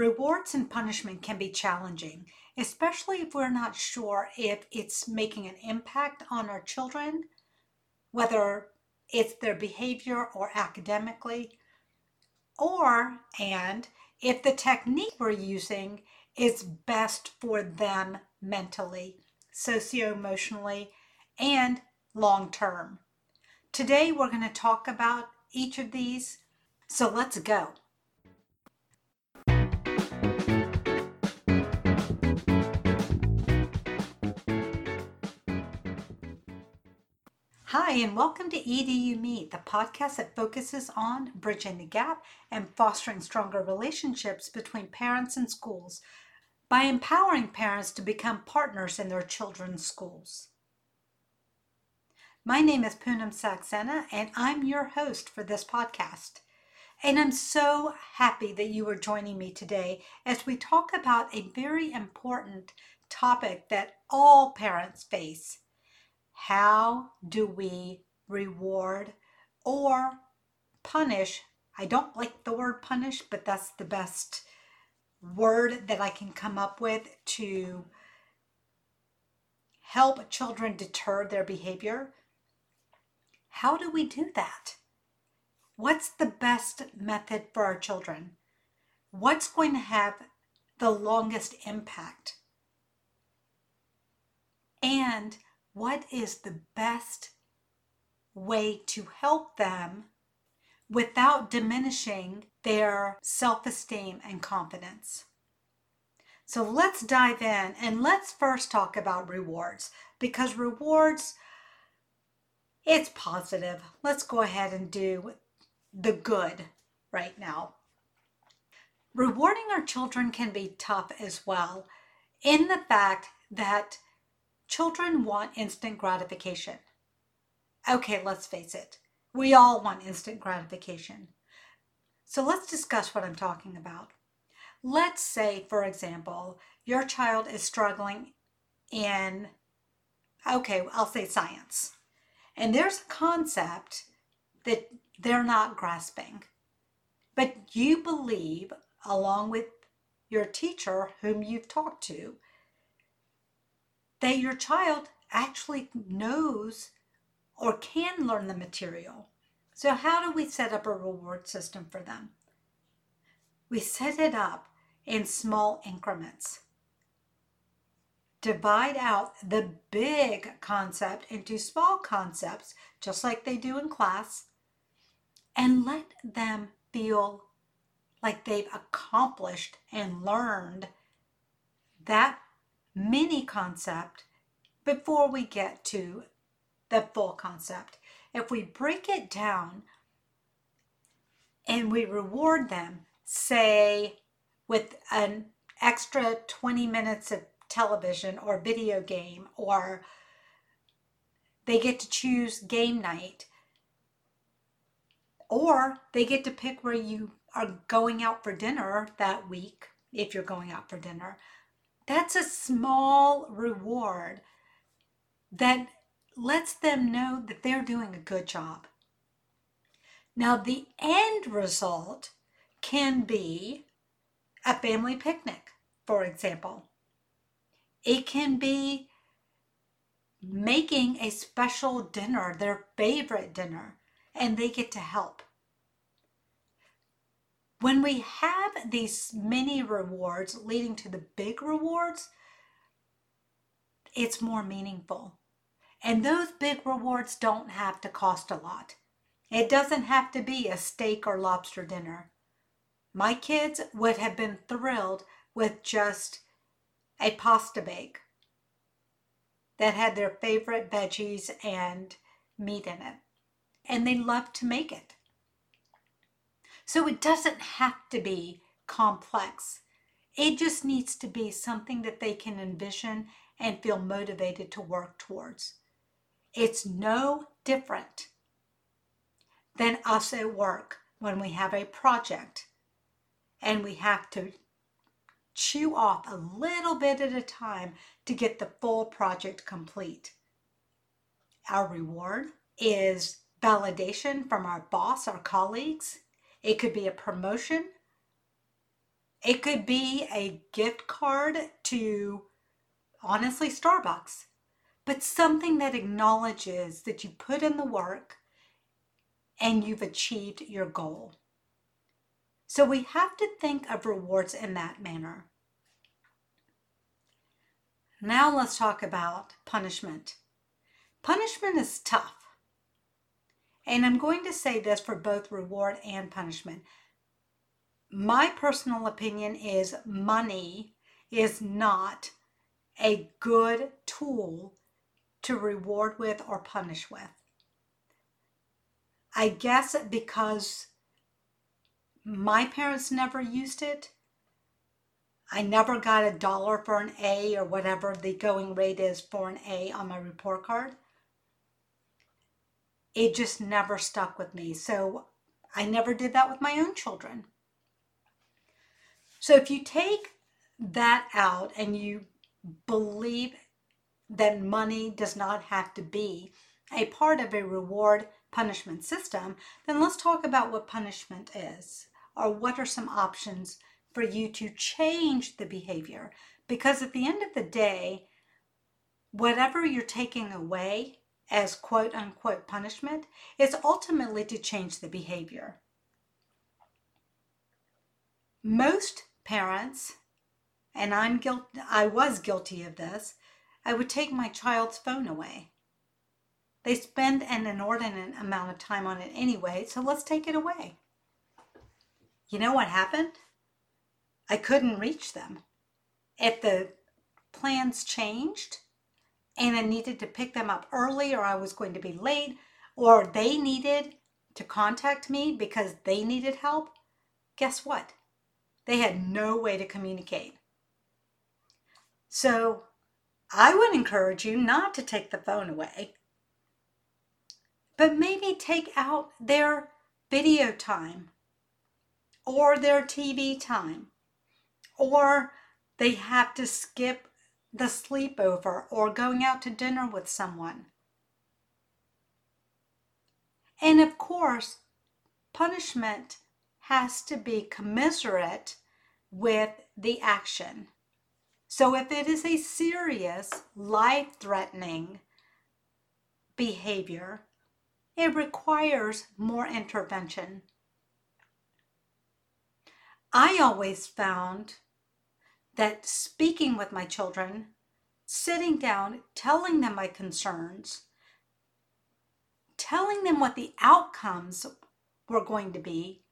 Rewards and punishment can be challenging, especially if we're not sure if it's making an impact on our children, whether it's their behavior or academically, or and if the technique we're using is best for them mentally, socio-emotionally, and long term. Today we're going to talk about each of these, so let's go. Hi, and welcome to edu-Me, the podcast that focuses on bridging the gap and fostering stronger relationships between parents and schools by empowering parents to become partners in their children's schools. My name is Punam Saxena, and I'm your host for this podcast. And I'm so happy that you are joining me today as we talk about a very important topic that all parents face how do we reward or punish? I don't like the word punish, but that's the best word that I can come up with to help children deter their behavior. How do we do that? What's the best method for our children? What's going to have the longest impact? And what is the best way to help them without diminishing their self esteem and confidence. So let's dive in and let's first talk about rewards because rewards, it's positive. Let's go ahead and do the good right now. Rewarding our children can be tough as well, in the fact that Children want instant gratification. Okay, let's face it. We all want instant gratification. So let's discuss what I'm talking about. Let's say, for example, your child is struggling in, okay, I'll say science. And there's a concept that they're not grasping. But you believe, along with your teacher whom you've talked to, that your child actually knows or can learn the material. So, how do we set up a reward system for them? We set it up in small increments. Divide out the big concept into small concepts, just like they do in class, and let them feel like they've accomplished and learned that mini concept before we get to the full concept. If we break it down and we reward them, say with an extra 20 minutes of television or video game, or they get to choose game night, or they get to pick where you are going out for dinner that week if you're going out for dinner that's a small reward that lets them know that they're doing a good job. Now, the end result can be a family picnic, for example. It can be making a special dinner, their favorite dinner, and they get to help. When we have these mini rewards leading to the big rewards, it's more meaningful. And those big rewards don't have to cost a lot. It doesn't have to be a steak or lobster dinner. My kids would have been thrilled with just a pasta bake that had their favorite veggies and meat in it. And they loved to make it. So it doesn't have to be complex. It just needs to be something that they can envision and feel motivated to work towards. It's no different than us at work when we have a project and we have to chew off a little bit at a time to get the full project complete. Our reward is validation from our boss, our colleagues, it could be a promotion It could be a gift card to, honestly, Starbucks, but something that acknowledges that you put in the work and you've achieved your goal. So we have to think of rewards in that manner. Now let's talk about punishment. Punishment is tough. And I'm going to say this for both reward and punishment. My personal opinion is money is not a good tool to reward with or punish with. I guess because my parents never used it, I never got a dollar for an A or whatever the going rate is for an A on my report card. It just never stuck with me. So I never did that with my own children. So if you take that out and you believe that money does not have to be a part of a reward punishment system, then let's talk about what punishment is or what are some options for you to change the behavior. Because at the end of the day, whatever you're taking away as quote unquote punishment is ultimately to change the behavior. Most parents, and I'm guilty, I was guilty of this, I would take my child's phone away. They spend an inordinate amount of time on it anyway, so let's take it away. You know what happened? I couldn't reach them. If the plans changed and I needed to pick them up early or I was going to be late or they needed to contact me because they needed help, guess what? They had no way to communicate. So I would encourage you not to take the phone away, but maybe take out their video time or their TV time or they have to skip the sleepover or going out to dinner with someone. And of course, punishment has to be commensurate with the action. So if it is a serious, life threatening behavior, it requires more intervention. I always found that speaking with my children, sitting down, telling them my concerns, telling them what the outcomes were going to be,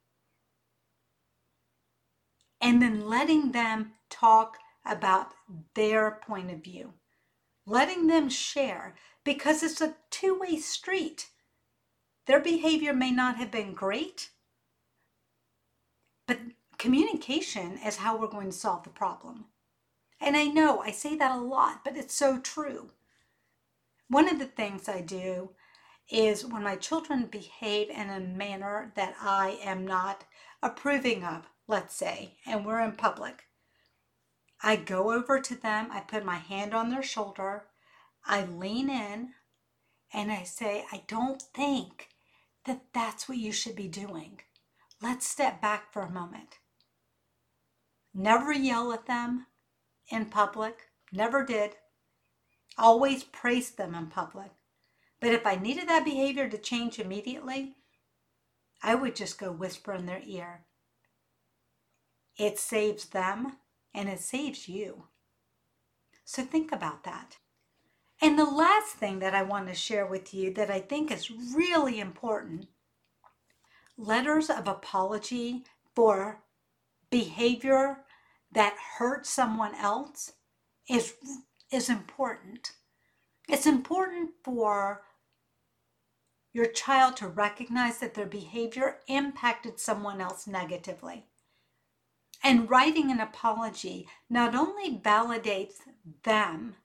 and then letting them talk about their point of view, letting them share, because it's a two way street. Their behavior may not have been great, but communication is how we're going to solve the problem. And I know I say that a lot, but it's so true. One of the things I do is when my children behave in a manner that I am not approving of, let's say, and we're in public, I go over to them, I put my hand on their shoulder, I lean in, and I say, I don't think that that's what you should be doing. Let's step back for a moment. Never yell at them in public, never did. Always praise them in public. But if I needed that behavior to change immediately, I would just go whisper in their ear. It saves them and it saves you. So think about that. And the last thing that I want to share with you that I think is really important letters of apology for behavior that hurts someone else is is important. It's important for your child to recognize that their behavior impacted someone else negatively. And writing an apology not only validates them,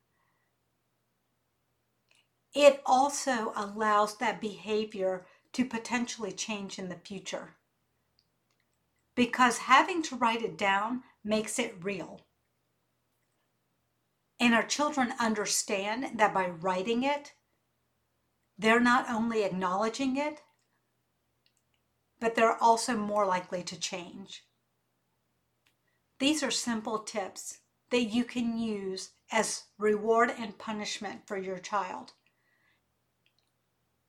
it also allows that behavior to potentially change in the future because having to write it down makes it real. And our children understand that by writing it, they're not only acknowledging it, but they're also more likely to change. These are simple tips that you can use as reward and punishment for your child.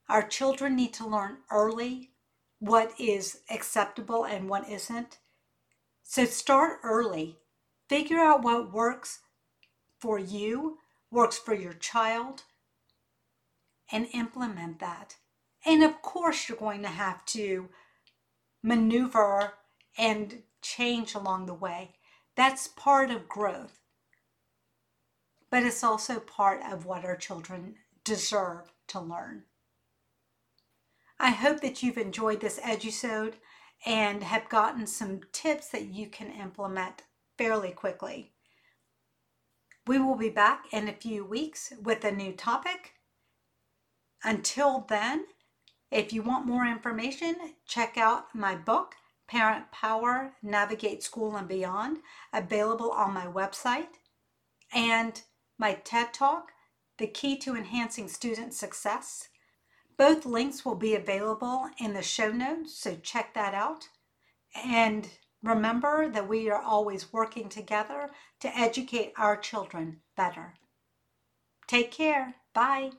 Our children need to learn early what is acceptable and what isn't. So start early. Figure out what works for you, works for your child, and implement that. And of course, you're going to have to maneuver and change along the way. That's part of growth. But it's also part of what our children deserve to learn. I hope that you've enjoyed this edusode and have gotten some tips that you can implement fairly quickly. We will be back in a few weeks with a new topic. Until then, if you want more information, check out my book, Parent Power Navigate School and Beyond, available on my website, and my TED Talk, The Key to Enhancing Student Success. Both links will be available in the show notes, so check that out. And remember that we are always working together to educate our children better. Take care. Bye.